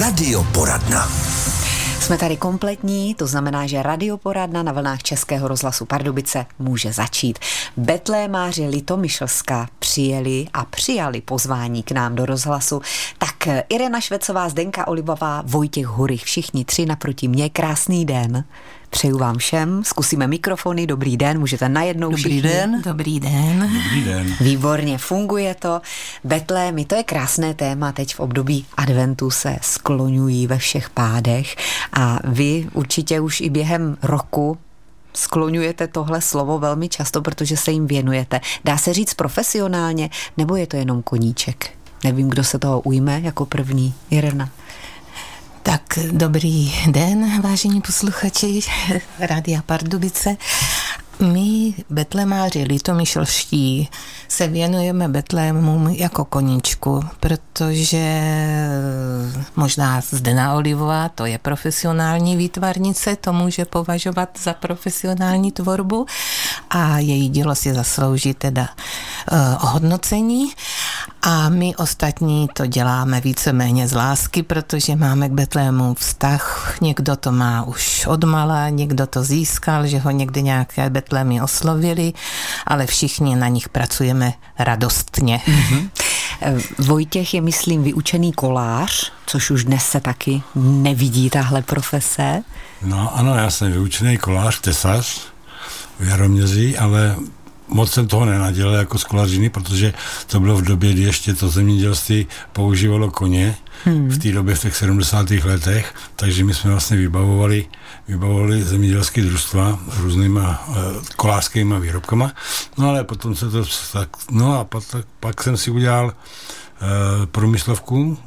Radioporadna. Jsme tady kompletní, to znamená, že radioporadna na vlnách Českého rozhlasu Pardubice může začít. Betlémáři Litomyšlská přijeli a přijali pozvání k nám do rozhlasu. Tak Irena Švecová, Zdenka Olivová, Vojtěch Hurich, všichni tři naproti mě. Krásný den. Přeju vám všem, zkusíme mikrofony, dobrý den, můžete najednou Dobrý všichni. den. Dobrý den. Dobrý den. Výborně, funguje to. Betlémy, to je krásné téma, teď v období adventu se skloňují ve všech pádech a vy určitě už i během roku skloňujete tohle slovo velmi často, protože se jim věnujete. Dá se říct profesionálně, nebo je to jenom koníček? Nevím, kdo se toho ujme jako první. Irena. Tak dobrý den, vážení posluchači Rádia Pardubice. My, betlemáři litomyšlští, se věnujeme betlémům jako koníčku, protože možná Zdena Olivová, to je profesionální výtvarnice, to může považovat za profesionální tvorbu a její dílo si zaslouží teda uh, ohodnocení. A my ostatní to děláme víceméně z lásky, protože máme k Betlému vztah. Někdo to má už odmala, někdo to získal, že ho někdy nějaké Betlémy oslovili, ale všichni na nich pracujeme radostně. Mm-hmm. Vojtěch je, myslím, vyučený kolář, což už dnes se taky nevidí tahle profese. No ano, já jsem vyučený kolář, tesař v Jaroměři, ale moc jsem toho nenadělal jako skolařiny, protože to bylo v době, kdy ještě to zemědělství používalo koně, hmm. v té době v těch 70. letech, takže my jsme vlastně vybavovali, vybavovali zemědělské družstva různýma uh, kolářskými výrobkama, no ale potom se to tak, no a pak, pak jsem si udělal uh, průmyslovku, uh,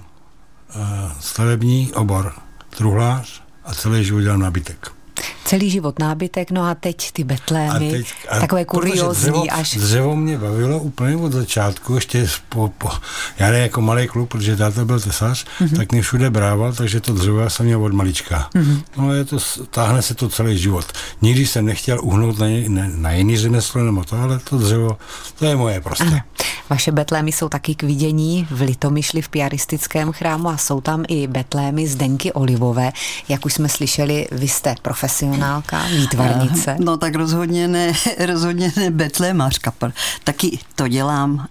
stavební obor, truhlář a celý život dělám nábytek celý život nábytek, no a teď ty betlémy, a teď, a takové kuriozní dřevo, až... Dřevo mě bavilo úplně od začátku, ještě po, po, já ne jako malý kluk, protože táta byl tesař, mm-hmm. tak mě všude brával, takže to dřevo já jsem měl od malička. Mm-hmm. No je to, táhne se to celý život. Nikdy jsem nechtěl uhnout na, na, na jiný řemeslo nebo to, ale to dřevo, to je moje prostě. Ano. Vaše betlémy jsou taky k vidění v Litomyšli v piaristickém chrámu a jsou tam i betlémy z Denky Olivové. Jak už jsme slyšeli, vy jste profesionálka, výtvarnice. No tak rozhodně ne, rozhodně ne betlémařka. Taky to dělám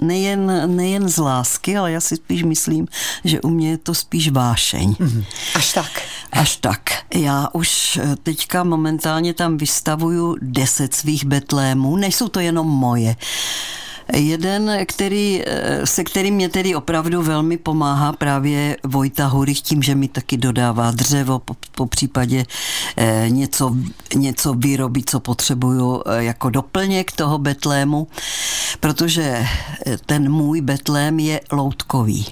nejen, nejen z lásky, ale já si spíš myslím, že u mě je to spíš vášeň. Mm, až tak. Až tak. Já už teďka momentálně tam vystavuju deset svých betlémů, nejsou to jenom moje. Jeden, který, se kterým mě tedy opravdu velmi pomáhá právě Vojta Hurich tím, že mi taky dodává dřevo, po, po případě eh, něco, něco vyrobí, co potřebuju eh, jako doplněk toho betlému, protože ten můj betlém je loutkový.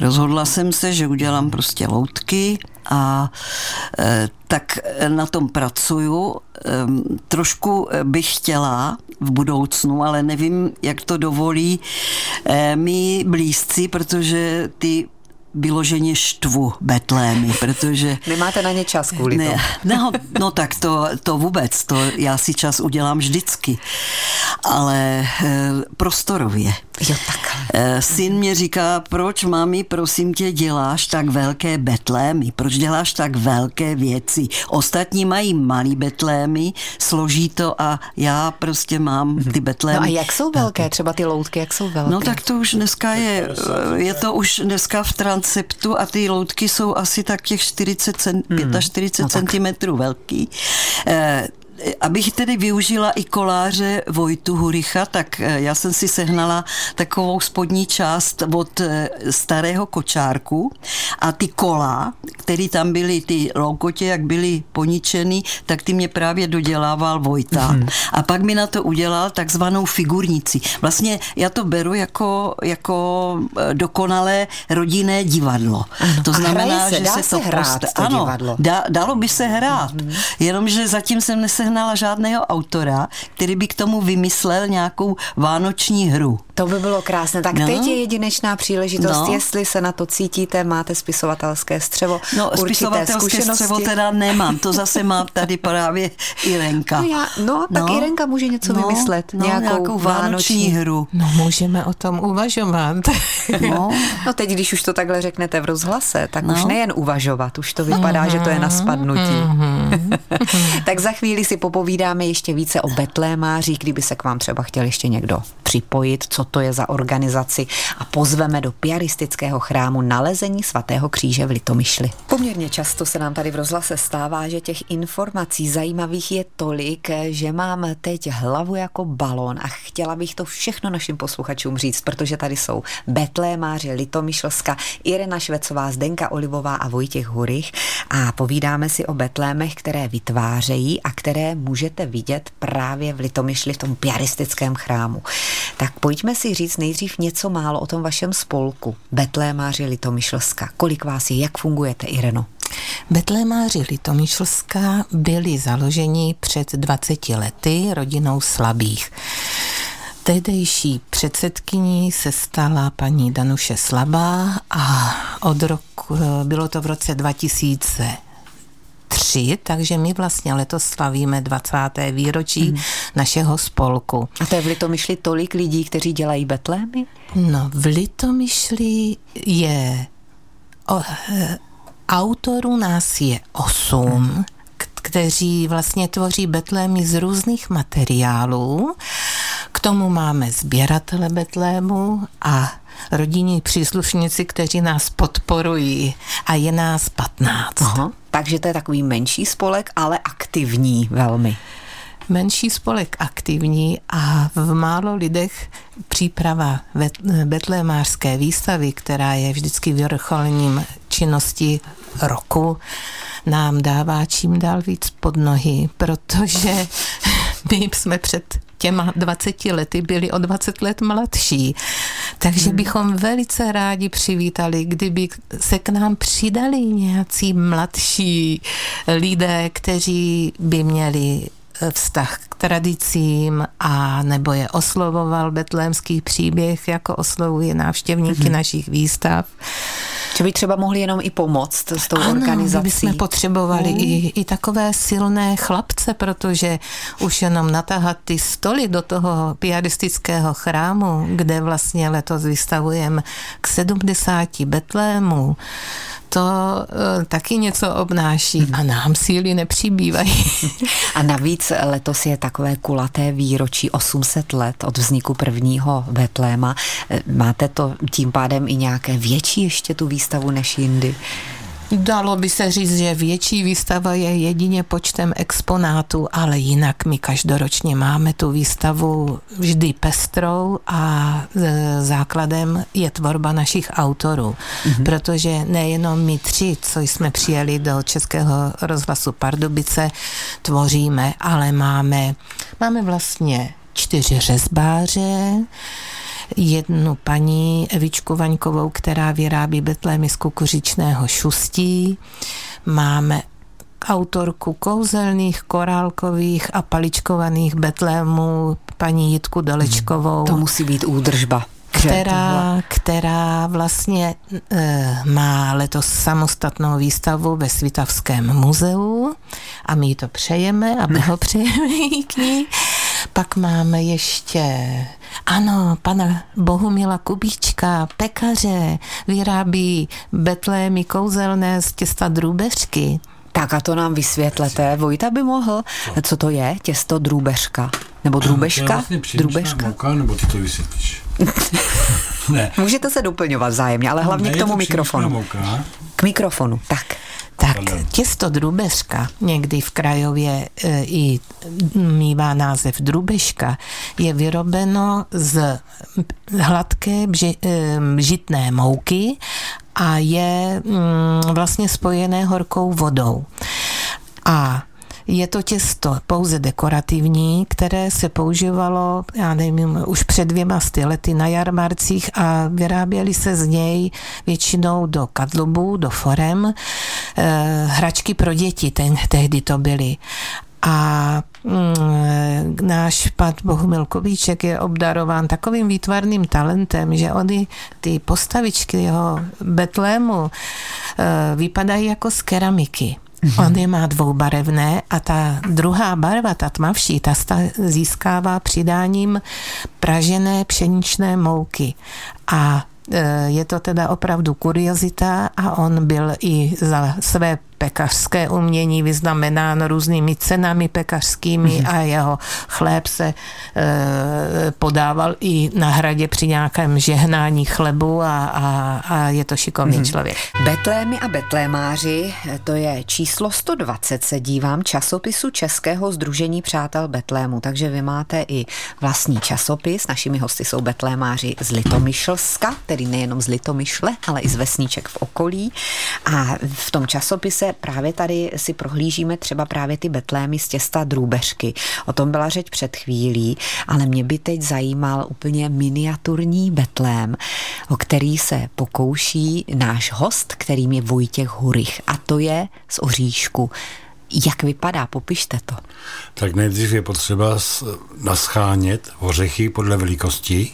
Rozhodla jsem se, že udělám prostě loutky a tak na tom pracuju. Trošku bych chtěla v budoucnu, ale nevím, jak to dovolí e, mi blízci, protože ty vyloženě štvu betlémy, protože... Nemáte na ně čas kvůli ne, tomu. No, no tak to, to vůbec, to já si čas udělám vždycky, ale e, prostorově. Jo, tak. E, syn mě říká, proč mami, prosím tě, děláš tak velké betlémy, proč děláš tak velké věci. Ostatní mají malý betlémy, složí to a já prostě mám ty betlémy. No a jak jsou velké, třeba ty loutky, jak jsou velké? No tak to už dneska je, je to už dneska v transeptu a ty loutky jsou asi tak těch 40 cm, hmm. 45 no cm velký. Abych tedy využila i koláře Vojtu Huricha, tak eh, já jsem si sehnala takovou spodní část od eh, starého kočárku a ty kola, které tam byly, ty loukotě, jak byly poničený, tak ty mě právě dodělával Vojta. Mm-hmm. A pak mi na to udělal takzvanou figurnici. Vlastně já to beru jako, jako eh, dokonalé rodinné divadlo. Ano. To znamená, se, že se, se to hrát post... to ano, divadlo. Dá, dalo by se hrát, mm-hmm. jenomže zatím jsem nesehnala žádného autora, který by k tomu vymyslel nějakou vánoční hru. To by bylo krásné. Tak No. teď je jedinečná příležitost, No. jestli se na to cítíte, máte spisovatelské střevo, No, určité spisovatelské zkušenosti. střevo teda nemám, to zase má tady právě Irenka. No, já, no tak No. Irenka může něco No, vymyslet. no, nějakou, nějakou vánoční hru. No můžeme o tom uvažovat. No, No teď, když už to takhle řeknete v rozhlase, tak no. už nejen uvažovat, už to vypadá, že to je na spadnutí. tak za chvíli si popovídáme ještě více o Betlémářích, kdyby se k vám třeba chtěl ještě někdo připojit, co to je za organizaci a pozveme do piaristického chrámu nalezení svatého kříže v Litomyšli. Poměrně často se nám tady v rozhlase stává, že těch informací zajímavých je tolik, že mám teď hlavu jako balón a chtěla bych to všechno našim posluchačům říct, protože tady jsou Betlémáři Litomyšlska, Irena Švecová, Zdenka Olivová a Vojtěch Hurich a povídáme si o Betlémech, které vytvářejí a které můžete vidět právě v Litomyšli v tom piaristickém chrámu. Tak pojďme si říct nejdřív něco málo o tom vašem spolku Betlémáři Litomyšlska. Kolik vás je, jak fungujete, Ireno? Betlémáři Litomyšlská byli založeni před 20 lety rodinou slabých. Tehdejší předsedkyní se stala paní Danuše Slabá a od roku, bylo to v roce 2000 tři, takže my vlastně letos slavíme 20. výročí mm. našeho spolku. A to je v Litomyšli tolik lidí, kteří dělají betlémy? No, v Litomyšli je o, e, autorů nás je osm, k- kteří vlastně tvoří betlémy z různých materiálů. K tomu máme sběratele betlému a rodinní příslušníci, kteří nás podporují a je nás 15. Aha. Takže to je takový menší spolek, ale aktivní velmi. Menší spolek aktivní a v málo lidech příprava bet- betlémářské výstavy, která je vždycky vrcholním činnosti roku, nám dává čím dál víc pod nohy, protože my jsme před těma 20 lety byli o 20 let mladší. Takže hmm. bychom velice rádi přivítali, kdyby se k nám přidali nějací mladší lidé, kteří by měli vztah k tradicím a nebo je oslovoval betlémský příběh, jako oslovuje návštěvníky mm-hmm. našich výstav. Že by třeba mohli jenom i pomoct s tou ano, organizací. jsme potřebovali Mm. i, i takové silné chlapce, protože už jenom natahat ty stoly do toho piaristického chrámu, kde vlastně letos vystavujeme k 70 betlémů, to uh, taky něco obnáší a nám síly nepřibývají. A navíc letos je takové kulaté výročí 800 let od vzniku prvního Betléma. Máte to tím pádem i nějaké větší ještě tu výstavu než jindy? Dalo by se říct, že větší výstava je jedině počtem exponátů, ale jinak my každoročně máme tu výstavu vždy pestrou a e, základem je tvorba našich autorů, mm-hmm. protože nejenom my tři, co jsme přijeli do Českého rozhlasu Pardubice, tvoříme, ale máme, máme vlastně čtyři řezbáře, jednu paní Evičku Vaňkovou, která vyrábí betlémy z kukuřičného šustí. Máme autorku kouzelných, korálkových a paličkovaných betlémů paní Jitku Dolečkovou. To musí být údržba. Která, která vlastně e, má letos samostatnou výstavu ve Svitavském muzeu a my jí to přejeme a blahopřejeme jí k ní. Pak máme ještě, ano, pana Bohumila Kubíčka, pekaře, vyrábí betlémy kouzelné z těsta drůbeřky. Tak a to nám vysvětlete. Vojta by mohl. Co to je? Těsto drůbežka? Nebo To je drůbežka? vlastně drůbežka? mouka, nebo ty to vysvětlíš? ne. Můžete se doplňovat vzájemně, ale hlavně Ne, k tomu to mikrofonu. Mouka. K mikrofonu, tak. Tak těsto drůbeřka, někdy v krajově e, i mývá název drůbežka, je vyrobeno z hladké bži, e, žitné mouky a je mm, vlastně spojené horkou vodou. A je to těsto pouze dekorativní, které se používalo, já nevím, už před dvěma lety na jarmarcích a vyráběly se z něj většinou do kadlubů, do forem, eh, hračky pro děti, ten, tehdy to byly. A mm, náš pat Bohumil Kubíček je obdarován takovým výtvarným talentem, že oni ty postavičky jeho Betlému e, vypadají jako z keramiky. On je má dvoubarevné a ta druhá barva, ta tmavší, ta získává přidáním pražené pšeničné mouky. A e, je to teda opravdu kuriozita a on byl i za své pekařské umění vyznamenáno různými cenami pekařskými mm-hmm. a jeho chléb se e, podával i na hradě při nějakém žehnání chlebu a, a, a je to šikovný mm-hmm. člověk. Betlémy a betlémáři, to je číslo 120, se dívám časopisu Českého združení přátel Betlému, takže vy máte i vlastní časopis, našimi hosty jsou betlémáři z Litomyšlska, tedy nejenom z Litomyšle, ale i z vesníček v okolí a v tom časopise právě tady si prohlížíme třeba právě ty betlémy z těsta drůbeřky. O tom byla řeč před chvílí, ale mě by teď zajímal úplně miniaturní betlém, o který se pokouší náš host, kterým je Vojtěch Hurich. A to je z Oříšku. Jak vypadá? Popište to. Tak nejdřív je potřeba naschánět ořechy podle velikosti.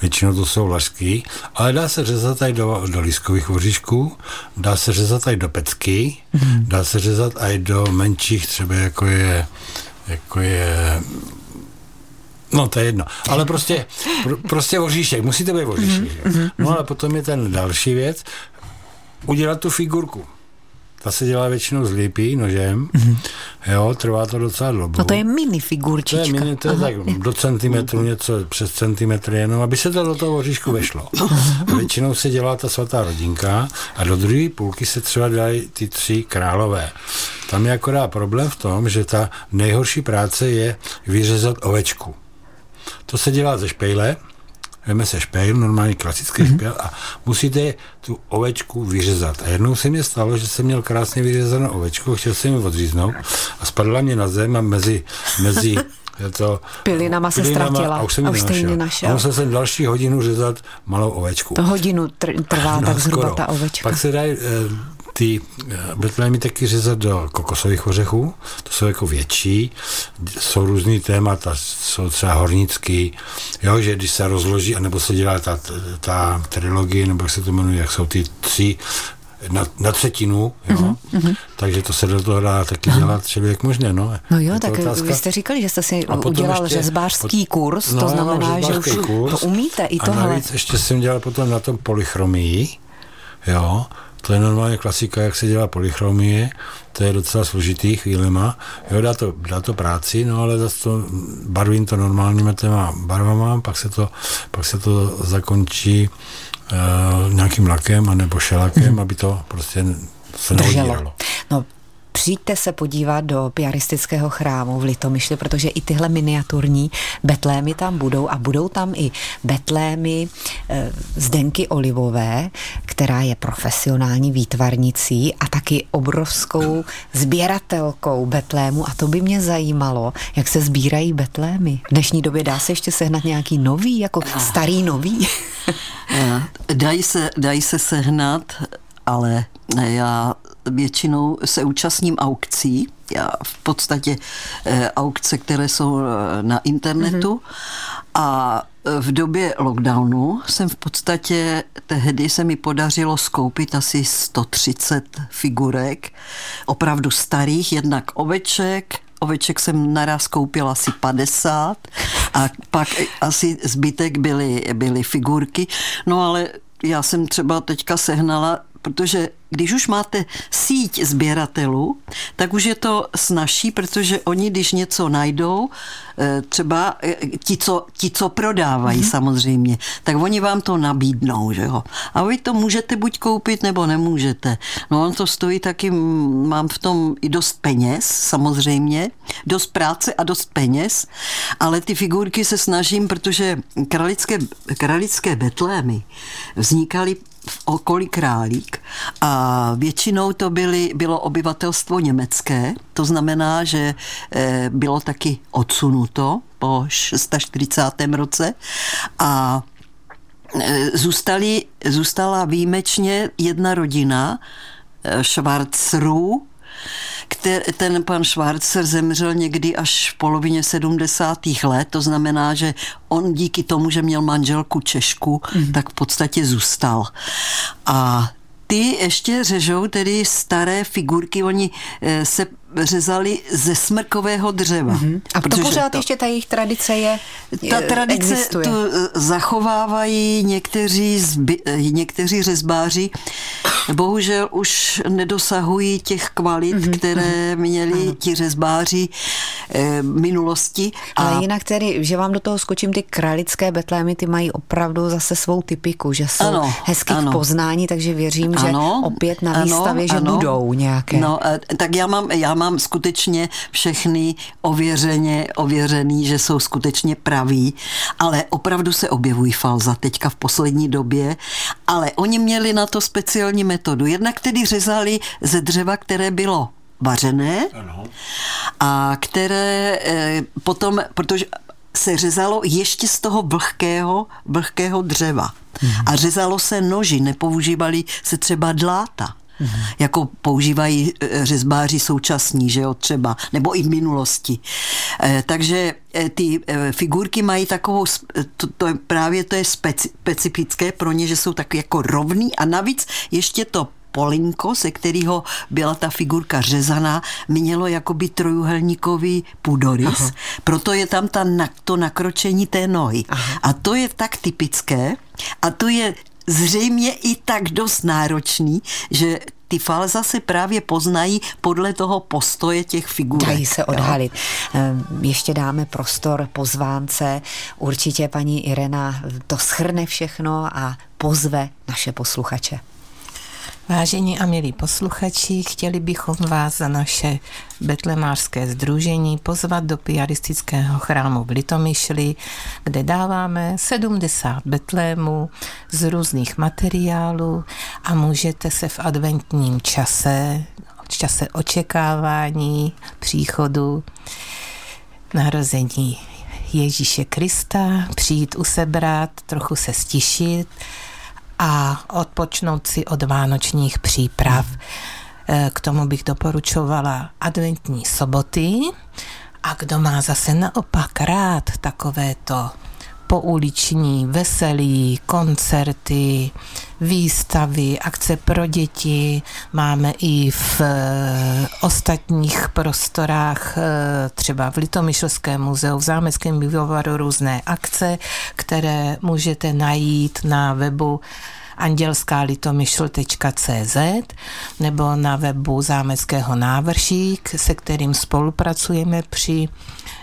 Většinou to jsou lašky, ale dá se řezat i do, do lískových oříšků, dá se řezat i do pecky, mm. dá se řezat i do menších, třeba jako je, jako je No, to je jedno. Ale prostě, pro, prostě oříšek, musíte být oříšek. Mm-hmm. No ale potom je ten další věc, udělat tu figurku. Ta se dělá většinou z lípy, nožem. Mm-hmm. Jo, trvá to docela dlouho. No to je mini figurčička. To je mini, to je Aha. tak do centimetru, něco přes centimetr jenom, aby se to do toho oříšku vešlo. Většinou se dělá ta svatá rodinka a do druhé půlky se třeba dají ty tři králové. Tam je akorát problém v tom, že ta nejhorší práce je vyřezat ovečku. To se dělá ze špejle, veme se špejl, normální klasický mm-hmm. špejl a musíte tu ovečku vyřezat. A jednou se mi stalo, že jsem měl krásně vyřezanou ovečku, chtěl jsem ji odříznout a spadla mě na zem a mezi, mezi to, pilinama se ztratila a už jsem a už ji nenašel. A musel jsem další hodinu řezat malou ovečku. To hodinu tr- trvá no, tak zhruba skoro. ta ovečka. Pak se dají eh, ty eh, betlémy taky řezat do kokosových ořechů, to jsou jako větší, jsou různý témata, jsou třeba hornický, jo, že když se rozloží, anebo se dělá ta, ta trilogie, nebo jak se to jmenuje, jak jsou ty tři na, na třetinu, jo? Mm-hmm. takže to se do toho dá taky dělat člověk možné. No, no jo, tak otázka. vy jste říkali, že jste si udělal ještě, řezbářský kurz, no, to znamená, že už kurz, to umíte i tohle. A navíc ještě jsem dělal potom na tom polychromii, jo, to je normálně klasika, jak se dělá polychromie, to je docela složitý chvílema. Jo, dá to, dá to práci, no ale zase to barvím to normálníma téma barvama, pak se to, pak se to zakončí uh, nějakým lakem anebo šelakem, mm. aby to prostě se Drželo. No, Přijďte se podívat do piaristického chrámu v Litomyšli, protože i tyhle miniaturní betlémy tam budou a budou tam i betlémy e, Zdenky Olivové, která je profesionální výtvarnicí a taky obrovskou sběratelkou betlému a to by mě zajímalo, jak se sbírají betlémy. V dnešní době dá se ještě sehnat nějaký nový, jako starý nový? Eh, dají se, dají se sehnat, ale já většinou se účastním aukcí, já v podstatě eh, aukce, které jsou eh, na internetu mm-hmm. A eh, v době lockdownu jsem v podstatě, tehdy se mi podařilo skoupit asi 130 figurek, opravdu starých, jednak oveček, oveček jsem naraz koupila asi 50 a pak asi zbytek byly, byly figurky. No ale já jsem třeba teďka sehnala protože když už máte síť sběratelů, tak už je to snažší, protože oni, když něco najdou, eh, třeba eh, ti, co, ti, co prodávají mm-hmm. samozřejmě, tak oni vám to nabídnou, že jo. A vy to můžete buď koupit, nebo nemůžete. No on to stojí taky, mám v tom i dost peněz, samozřejmě, dost práce a dost peněz, ale ty figurky se snažím, protože kralické, kralické betlémy vznikaly okolí Králík a většinou to byly, bylo obyvatelstvo německé, to znamená, že eh, bylo taky odsunuto po 640. roce a eh, zůstali, zůstala výjimečně jedna rodina, eh, Schwarzrů, který, ten pan Schwarzer zemřel někdy až v polovině 70. let, to znamená, že on díky tomu, že měl manželku Češku, mm. tak v podstatě zůstal. A ty ještě řežou tedy staré figurky, oni eh, se řezali ze smrkového dřeva. Mm-hmm. A to pořád to, ještě ta jejich tradice je Ta tradice existuje. to eh, zachovávají někteří, zby, eh, někteří řezbáři. Bohužel už nedosahují těch kvalit, mm-hmm. které měli ano. ti řezbáři e, minulosti. Ale a... jinak tedy, že vám do toho skočím, ty kralické betlémy, ty mají opravdu zase svou typiku, že jsou ano, hezky ano. k poznání, takže věřím, ano, že opět na výstavě, ano, že ano. budou nějaké. No, tak já mám, já mám skutečně všechny ověřeně, ověřený, že jsou skutečně praví, ale opravdu se objevují falza teďka v poslední době, ale oni měli na to speciální metodu. Jednak tedy řezali ze dřeva, které bylo vařené a které eh, potom, protože se řezalo ještě z toho vlhkého, vlhkého dřeva. Mhm. A řezalo se noži, nepoužívali se třeba dláta mm-hmm. jako používají eh, řezbáři současní, že jo, třeba, nebo i v minulosti. Eh, takže eh, ty figurky mají takovou, to, to je, právě to je speci, specifické pro ně, že jsou tak jako rovný a navíc ještě to polinko, se kterého byla ta figurka řezaná, mělo jakoby trojuhelníkový půdorys, Aha. proto je tam ta, to nakročení té nohy. Aha. A to je tak typické a to je zřejmě i tak dost náročný, že ty falza se právě poznají podle toho postoje těch figur. Dají se odhalit. Jo? Ehm, ještě dáme prostor pozvánce. Určitě paní Irena to schrne všechno a pozve naše posluchače. Vážení a milí posluchači, chtěli bychom vás za naše betlemářské združení pozvat do piaristického chrámu v Litomyšli, kde dáváme 70 betlémů z různých materiálů a můžete se v adventním čase, v čase očekávání příchodu narození Ježíše Krista přijít usebrat, trochu se stišit, a odpočnout si od vánočních příprav. Eh, k tomu bych doporučovala adventní soboty a kdo má zase naopak rád takovéto pouliční, veselí, koncerty, výstavy, akce pro děti. Máme i v eh, ostatních prostorách, eh, třeba v Litomyšlském muzeu, v Zámeckém bivovaru různé akce, které můžete najít na webu andělskalitomyšl.cz nebo na webu Zámeckého návršík, se kterým spolupracujeme při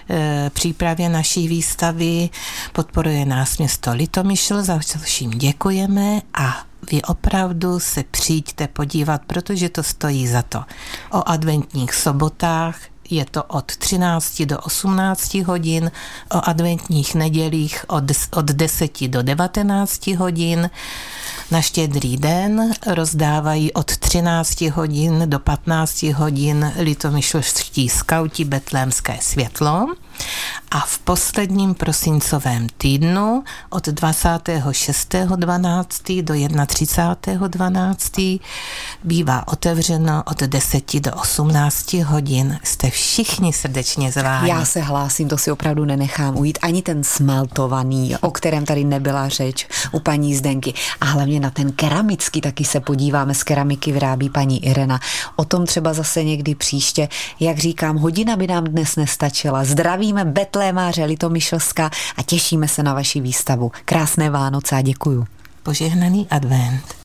e, přípravě naší výstavy. Podporuje nás město Litomyšl, za vším děkujeme a vy opravdu se přijďte podívat, protože to stojí za to. O adventních sobotách je to od 13 do 18 hodin, o adventních nedělích od, od 10 do 19 hodin. Na štědrý den rozdávají od 13 hodin do 15 hodin litomyšlští skauti Betlémské světlo a v posledním prosincovém týdnu od 26.12. do 31.12. bývá otevřeno od 10 do 18 hodin. Jste všichni srdečně zváni. Já se hlásím, to si opravdu nenechám ujít. Ani ten smaltovaný, o kterém tady nebyla řeč u paní Zdenky. A hlavně na ten keramický taky se podíváme. Z keramiky vyrábí paní Irena. O tom třeba zase někdy příště. Jak říkám, hodina by nám dnes nestačila. Zdravíme Betlémáře Litomyšlska a těšíme se na vaši výstavu. Krásné Vánoce a děkuju. Požehnaný advent.